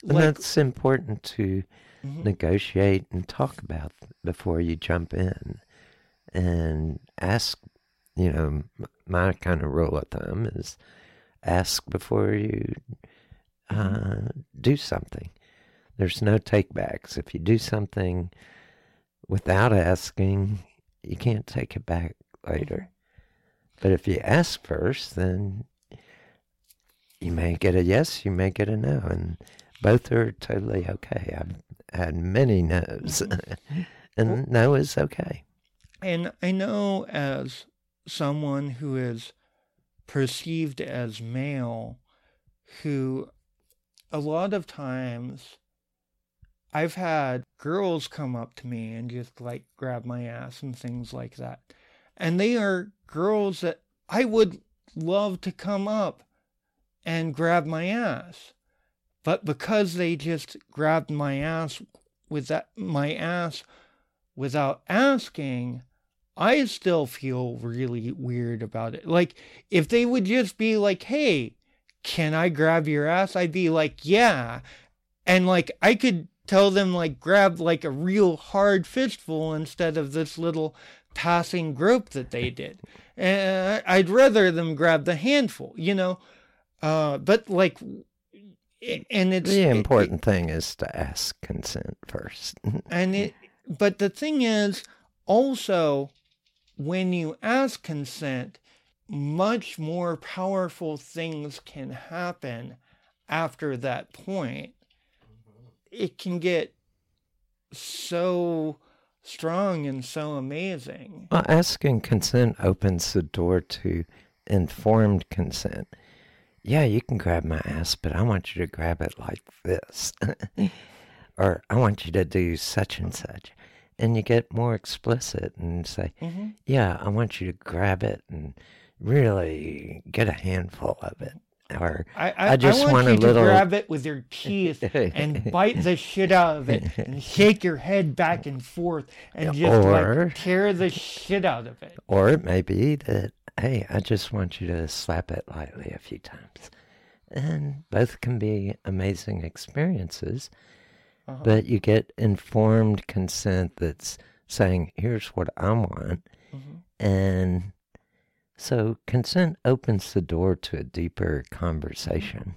And like, that's important to mm-hmm. negotiate and talk about before you jump in and ask you know my kind of rule of thumb is ask before you mm-hmm. uh, do something there's no takebacks if you do something without asking you can't take it back later. Mm-hmm. But if you ask first then you may get a yes you may get a no and both are totally okay. I've had many no's, mm-hmm. [laughs] and no is okay. And I know as someone who is perceived as male, who a lot of times I've had girls come up to me and just like grab my ass and things like that. And they are girls that I would love to come up and grab my ass. But because they just grabbed my ass with that my ass without asking, I still feel really weird about it. Like if they would just be like, "Hey, can I grab your ass?" I'd be like, "Yeah." And like I could tell them like grab like a real hard fistful instead of this little passing grope that they did. [laughs] And I'd rather them grab the handful, you know. Uh, but like and it's the important it, thing is to ask consent first. [laughs] and it, but the thing is, also, when you ask consent, much more powerful things can happen after that point. It can get so strong and so amazing. Well, asking consent opens the door to informed consent yeah, you can grab my ass, but I want you to grab it like this. [laughs] or I want you to do such and such. And you get more explicit and say, mm-hmm. yeah, I want you to grab it and really get a handful of it. Or I, I, I just I want, want you a little... to grab it with your teeth [laughs] and bite the shit out of it and shake your head back and forth and just or, like tear the shit out of it. Or it may be that hey, I just want you to slap it lightly a few times. And both can be amazing experiences, uh-huh. but you get informed consent that's saying, here's what I want. Mm-hmm. And so consent opens the door to a deeper conversation.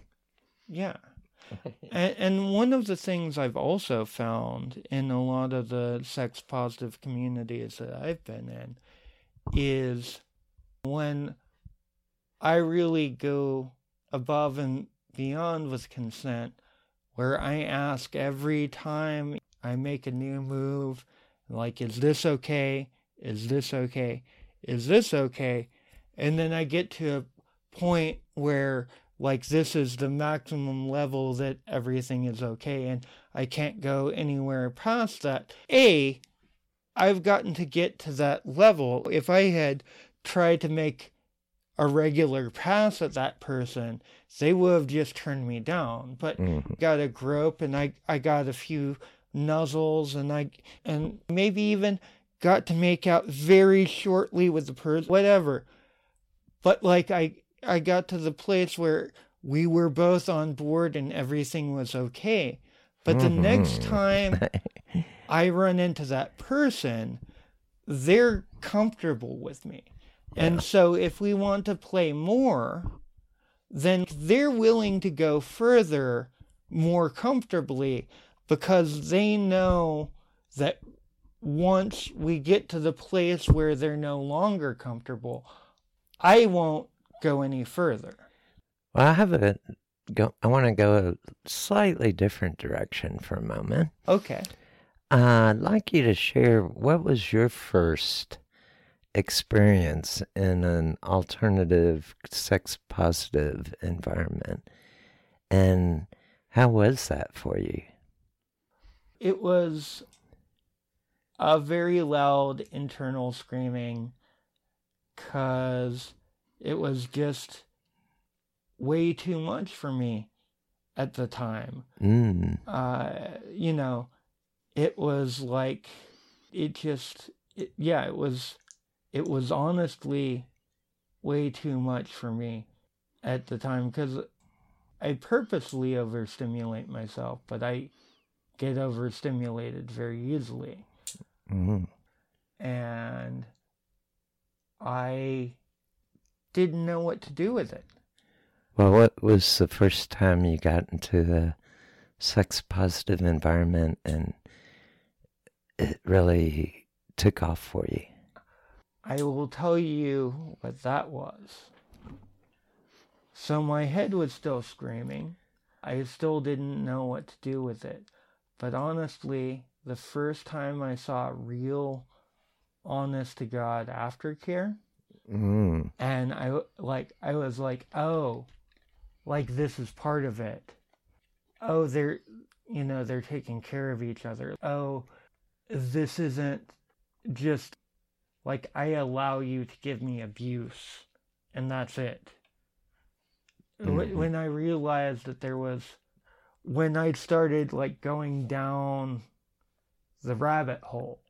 Yeah. [laughs] and, and, one of the things I've also found in a lot of the sex positive communities that I've been in is when I really go above and beyond with consent, where I ask every time I make a new move, like, is this okay? Is this okay? is this okay? And then I get to a point where like this is the maximum level that everything is okay and I can't go anywhere past that. A, I've gotten to get to that level. If I had tried to make a regular pass at that person, they would have just turned me down. But mm-hmm. got a grope and I, I got a few nuzzles and I and maybe even got to make out very shortly with the person, whatever. But like I I got to the place where we were both on board and everything was okay. But mm-hmm. the next time [laughs] I run into that person, they're comfortable with me. Yeah. And so if we want to play more, then they're willing to go further more comfortably because they know that once we get to the place where they're no longer comfortable, I won't go any further. Well, I have a go. I want to go a slightly different direction for a moment. Okay. Uh, I'd like you to share what was your first experience in an alternative, sex positive environment, and how was that for you? It was a very loud internal screaming because it was just way too much for me at the time. Mm. Uh, you know, it was like it just it, yeah, it was it was honestly way too much for me at the time because I purposely overstimulate myself, but I get overstimulated very easily. Mm-hmm. And I didn't know what to do with it. Well, what was the first time you got into the sex positive environment and it really took off for you? I will tell you what that was. So my head was still screaming. I still didn't know what to do with it. But honestly, the first time I saw real honest to God aftercare, mm. and I like I was like, oh, like this is part of it. Oh, they're you know they're taking care of each other. Oh, this isn't just like I allow you to give me abuse, and that's it. Mm-hmm. When I realized that there was, when I started like going down the rabbit hole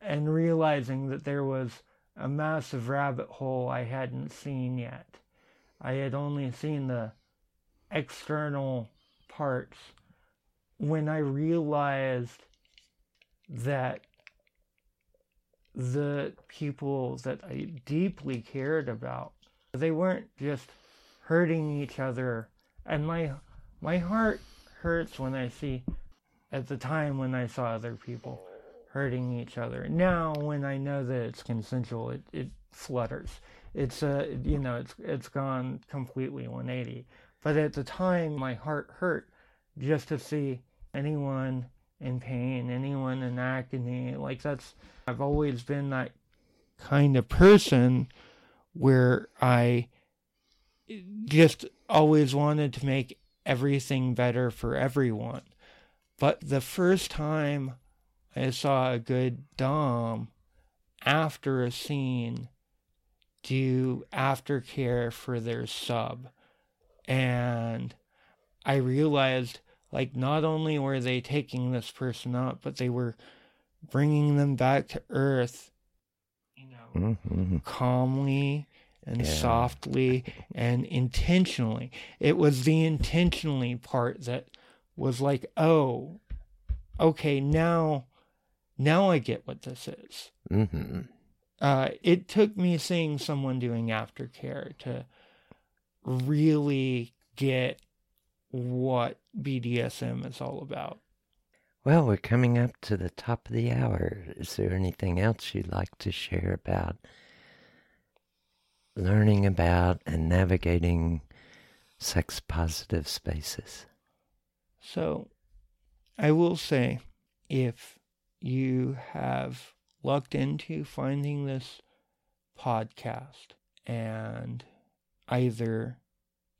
and realizing that there was a massive rabbit hole I hadn't seen yet. I had only seen the external parts. When I realized that the people that I deeply cared about, they weren't just hurting each other. And my my heart hurts when I see at the time when I saw other people hurting each other. Now, when I know that it's consensual, it, it flutters. It's uh, you know, it's it's gone completely 180. But at the time, my heart hurt just to see anyone in pain, anyone in agony. Like that's, I've always been that kind of person where I just always wanted to make everything better for everyone. But the first time I saw a good Dom after a scene do aftercare for their sub, and I realized like not only were they taking this person out, but they were bringing them back to earth, you know, mm-hmm. calmly and yeah. softly and intentionally. It was the intentionally part that was like, oh, okay, now, now I get what this is. Mm-hmm. Uh, it took me seeing someone doing aftercare to really get what BDSM is all about. Well, we're coming up to the top of the hour. Is there anything else you'd like to share about learning about and navigating sex positive spaces? So, I will say if you have lucked into finding this podcast and either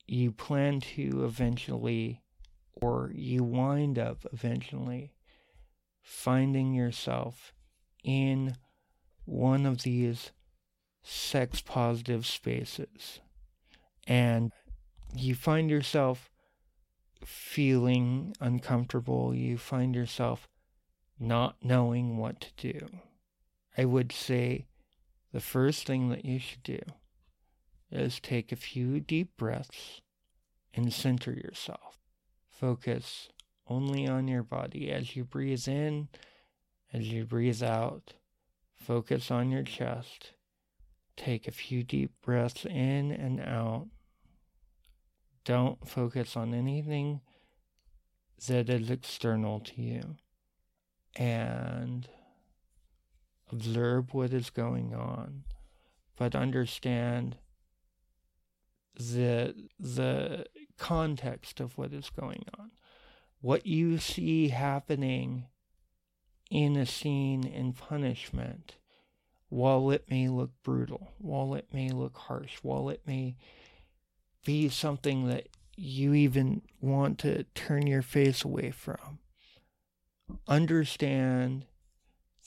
you plan to eventually or you wind up eventually finding yourself in one of these sex positive spaces. And you find yourself feeling uncomfortable, you find yourself not knowing what to do. I would say the first thing that you should do is take a few deep breaths and center yourself. Focus only on your body as you breathe in, as you breathe out. Focus on your chest. Take a few deep breaths in and out. Don't focus on anything that is external to you. And observe what is going on, but understand the the context of what is going on. What you see happening in a scene in punishment, while it may look brutal, while it may look harsh, while it may be something that you even want to turn your face away from, understand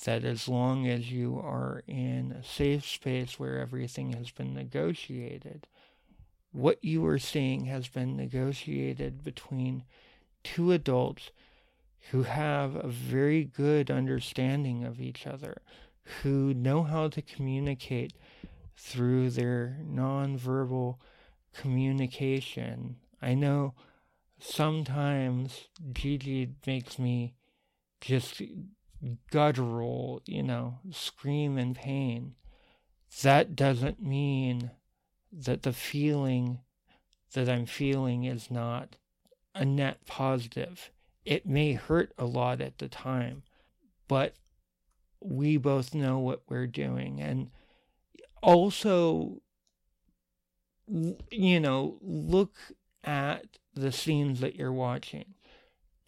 that as long as you are in a safe space where everything has been negotiated, what you are seeing has been negotiated between two adults who have a very good understanding of each other, who know how to communicate through their nonverbal communication. I know sometimes Gigi makes me just guttural, you know, scream in pain. That doesn't mean that the feeling that I'm feeling is not a net positive. It may hurt a lot at the time, but we both know what we're doing. And also, you know, look at the scenes that you're watching.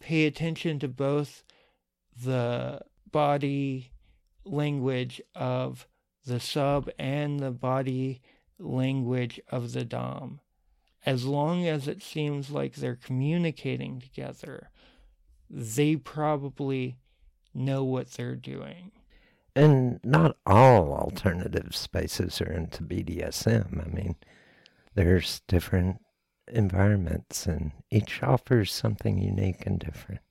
Pay attention to both the body language of the sub and the body language of the Dom. As long as it seems like they're communicating together, they probably know what they're doing. And not all alternative spaces are into BDSM. I mean, there's different environments, and each offers something unique and different.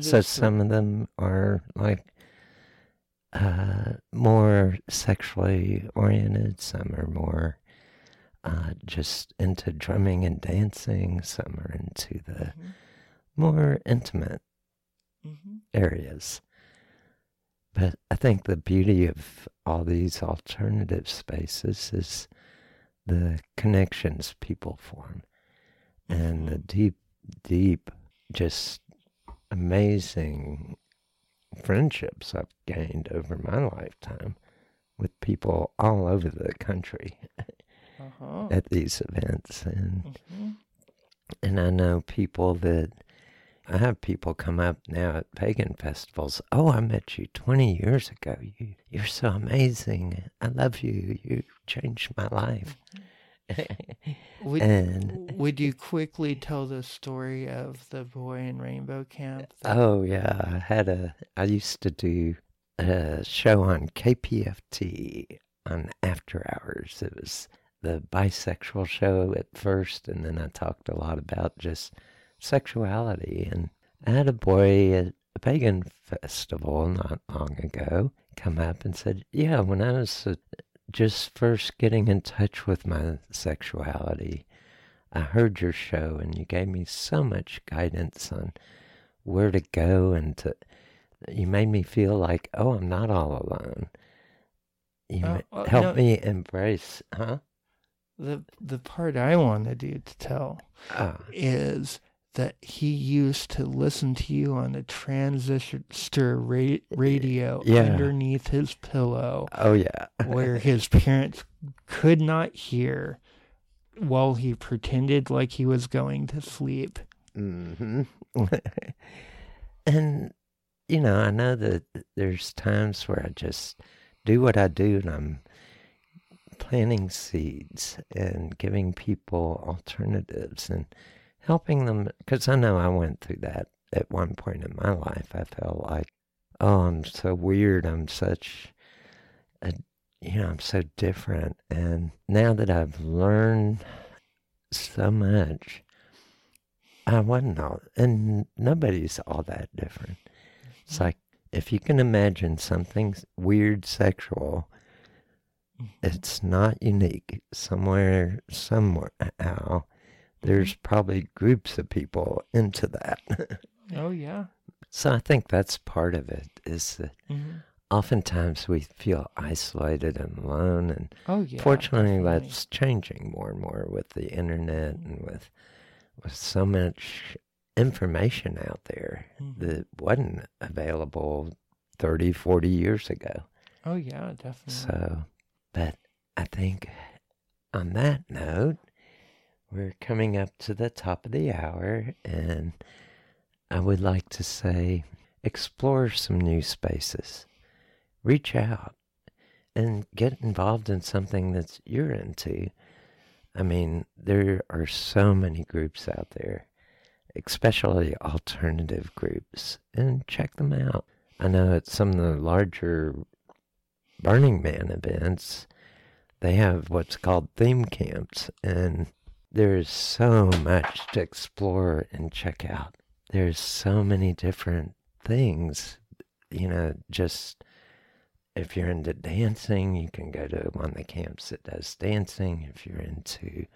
So some of them are like uh, more sexually oriented, some are more uh, just into drumming and dancing, some are into the mm-hmm. more intimate mm-hmm. areas. But I think the beauty of all these alternative spaces is the connections people form and the mm-hmm. deep, deep, just amazing friendships I've gained over my lifetime with people all over the country uh-huh. at these events, and mm-hmm. and I know people that I have people come up now at pagan festivals. Oh, I met you 20 years ago. You you're so amazing. I love you. You changed my life. Mm-hmm would, and would you quickly tell the story of the boy in Rainbow Camp? Oh yeah, I had a. I used to do a show on KPFT on After Hours. It was the bisexual show at first, and then I talked a lot about just sexuality. And I had a boy at a pagan festival not long ago come up and said, "Yeah, when I was a just first getting in touch with my sexuality, I heard your show and you gave me so much guidance on where to go and to, you made me feel like, oh, I'm not all alone. You uh, uh, helped no, me embrace, huh? The the part I wanted you to tell uh, is that he used to listen to you on the transistor ra- radio yeah. underneath his pillow. Oh, yeah. [laughs] where his parents could not hear while he pretended like he was going to sleep. Mm-hmm. [laughs] and, you know, I know that there's times where I just do what I do and I'm planting seeds and giving people alternatives and helping them because I know I went through that at one point in my life. I felt like, oh, I'm so weird. I'm such a, you know, I'm so different. And now that I've learned so much, I wasn't all, and nobody's all that different. It's mm-hmm. like if you can imagine something weird sexual, mm-hmm. it's not unique. Somewhere, somewhere, how there's probably groups of people into that. [laughs] oh yeah. So I think that's part of it. Is that Mm-hmm. oftentimes we feel isolated and alone, and Oh yeah. fortunately, definitely. that's changing more and more with the internet and with with so much information out there Mhm. that wasn't available 30, 40 years ago. Oh yeah, definitely. So, but I think on that note, we're coming up to the top of the hour, and I would like to say explore some new spaces, reach out, and get involved in something that you're into. I mean, there are so many groups out there, especially alternative groups, and check them out. I know at some of the larger Burning Man events, they have what's called theme camps, and there's so much to explore and check out. There's so many different things, you know, just if you're into dancing, you can go to one of the camps that does dancing. If you're into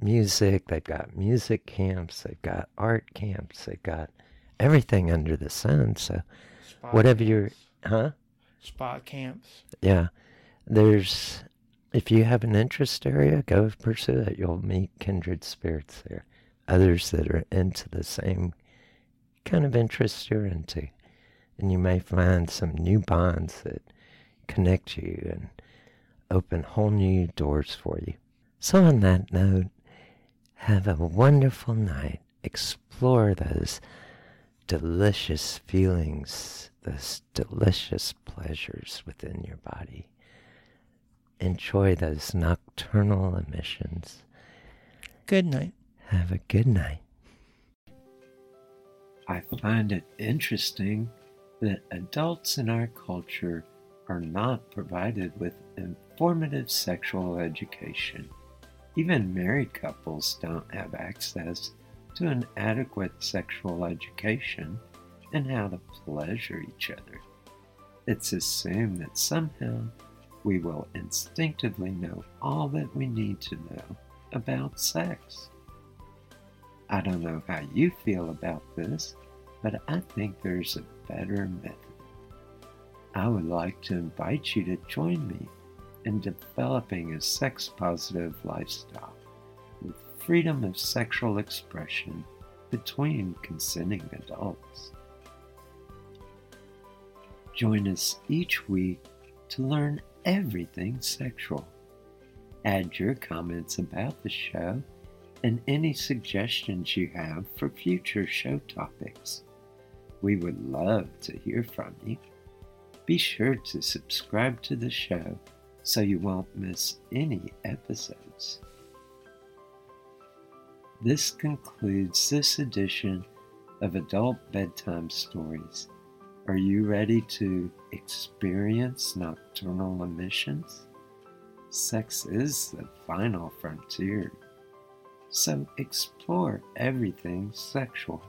music, they've got music camps, they've got art camps, they've got everything under the sun. So, Spot whatever you're, huh? spot camps. Yeah. There's, if you have an interest area, go pursue it. You'll meet kindred spirits there, others that are into the same kind of interests you're into. And you may find some new bonds that connect you and open whole new doors for you. So, on that note, have a wonderful night. Explore those delicious feelings, those delicious pleasures within your body. Enjoy those nocturnal emissions. Good night. Have a good night. I find it interesting that adults in our culture are not provided with informative sexual education. Even married couples don't have access to an adequate sexual education and how to pleasure each other. It's assumed that somehow we will instinctively know all that we need to know about sex. I don't know how you feel about this, but I think there's a better method. I would like to invite you to join me in developing a sex positive lifestyle with freedom of sexual expression between consenting adults. Join us each week to learn everything sexual. Add your comments about the show and any suggestions you have for future show topics. We would love to hear from you. Be sure to subscribe to the show so you won't miss any episodes. This concludes this edition of Adult Bedtime Stories. Are you ready to experience nocturnal emissions? Sex is the final frontier, so explore everything sexual.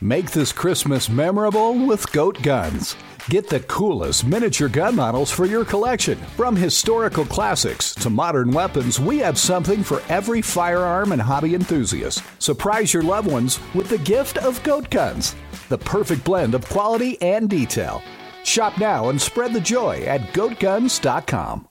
Make this Christmas memorable with Goat Guns. Get the coolest miniature gun models for your collection. From historical classics to modern weapons, we have something for every firearm and hobby enthusiast. Surprise your loved ones with the gift of Goat Guns, the perfect blend of quality and detail. Shop now and spread the joy at goatguns.com.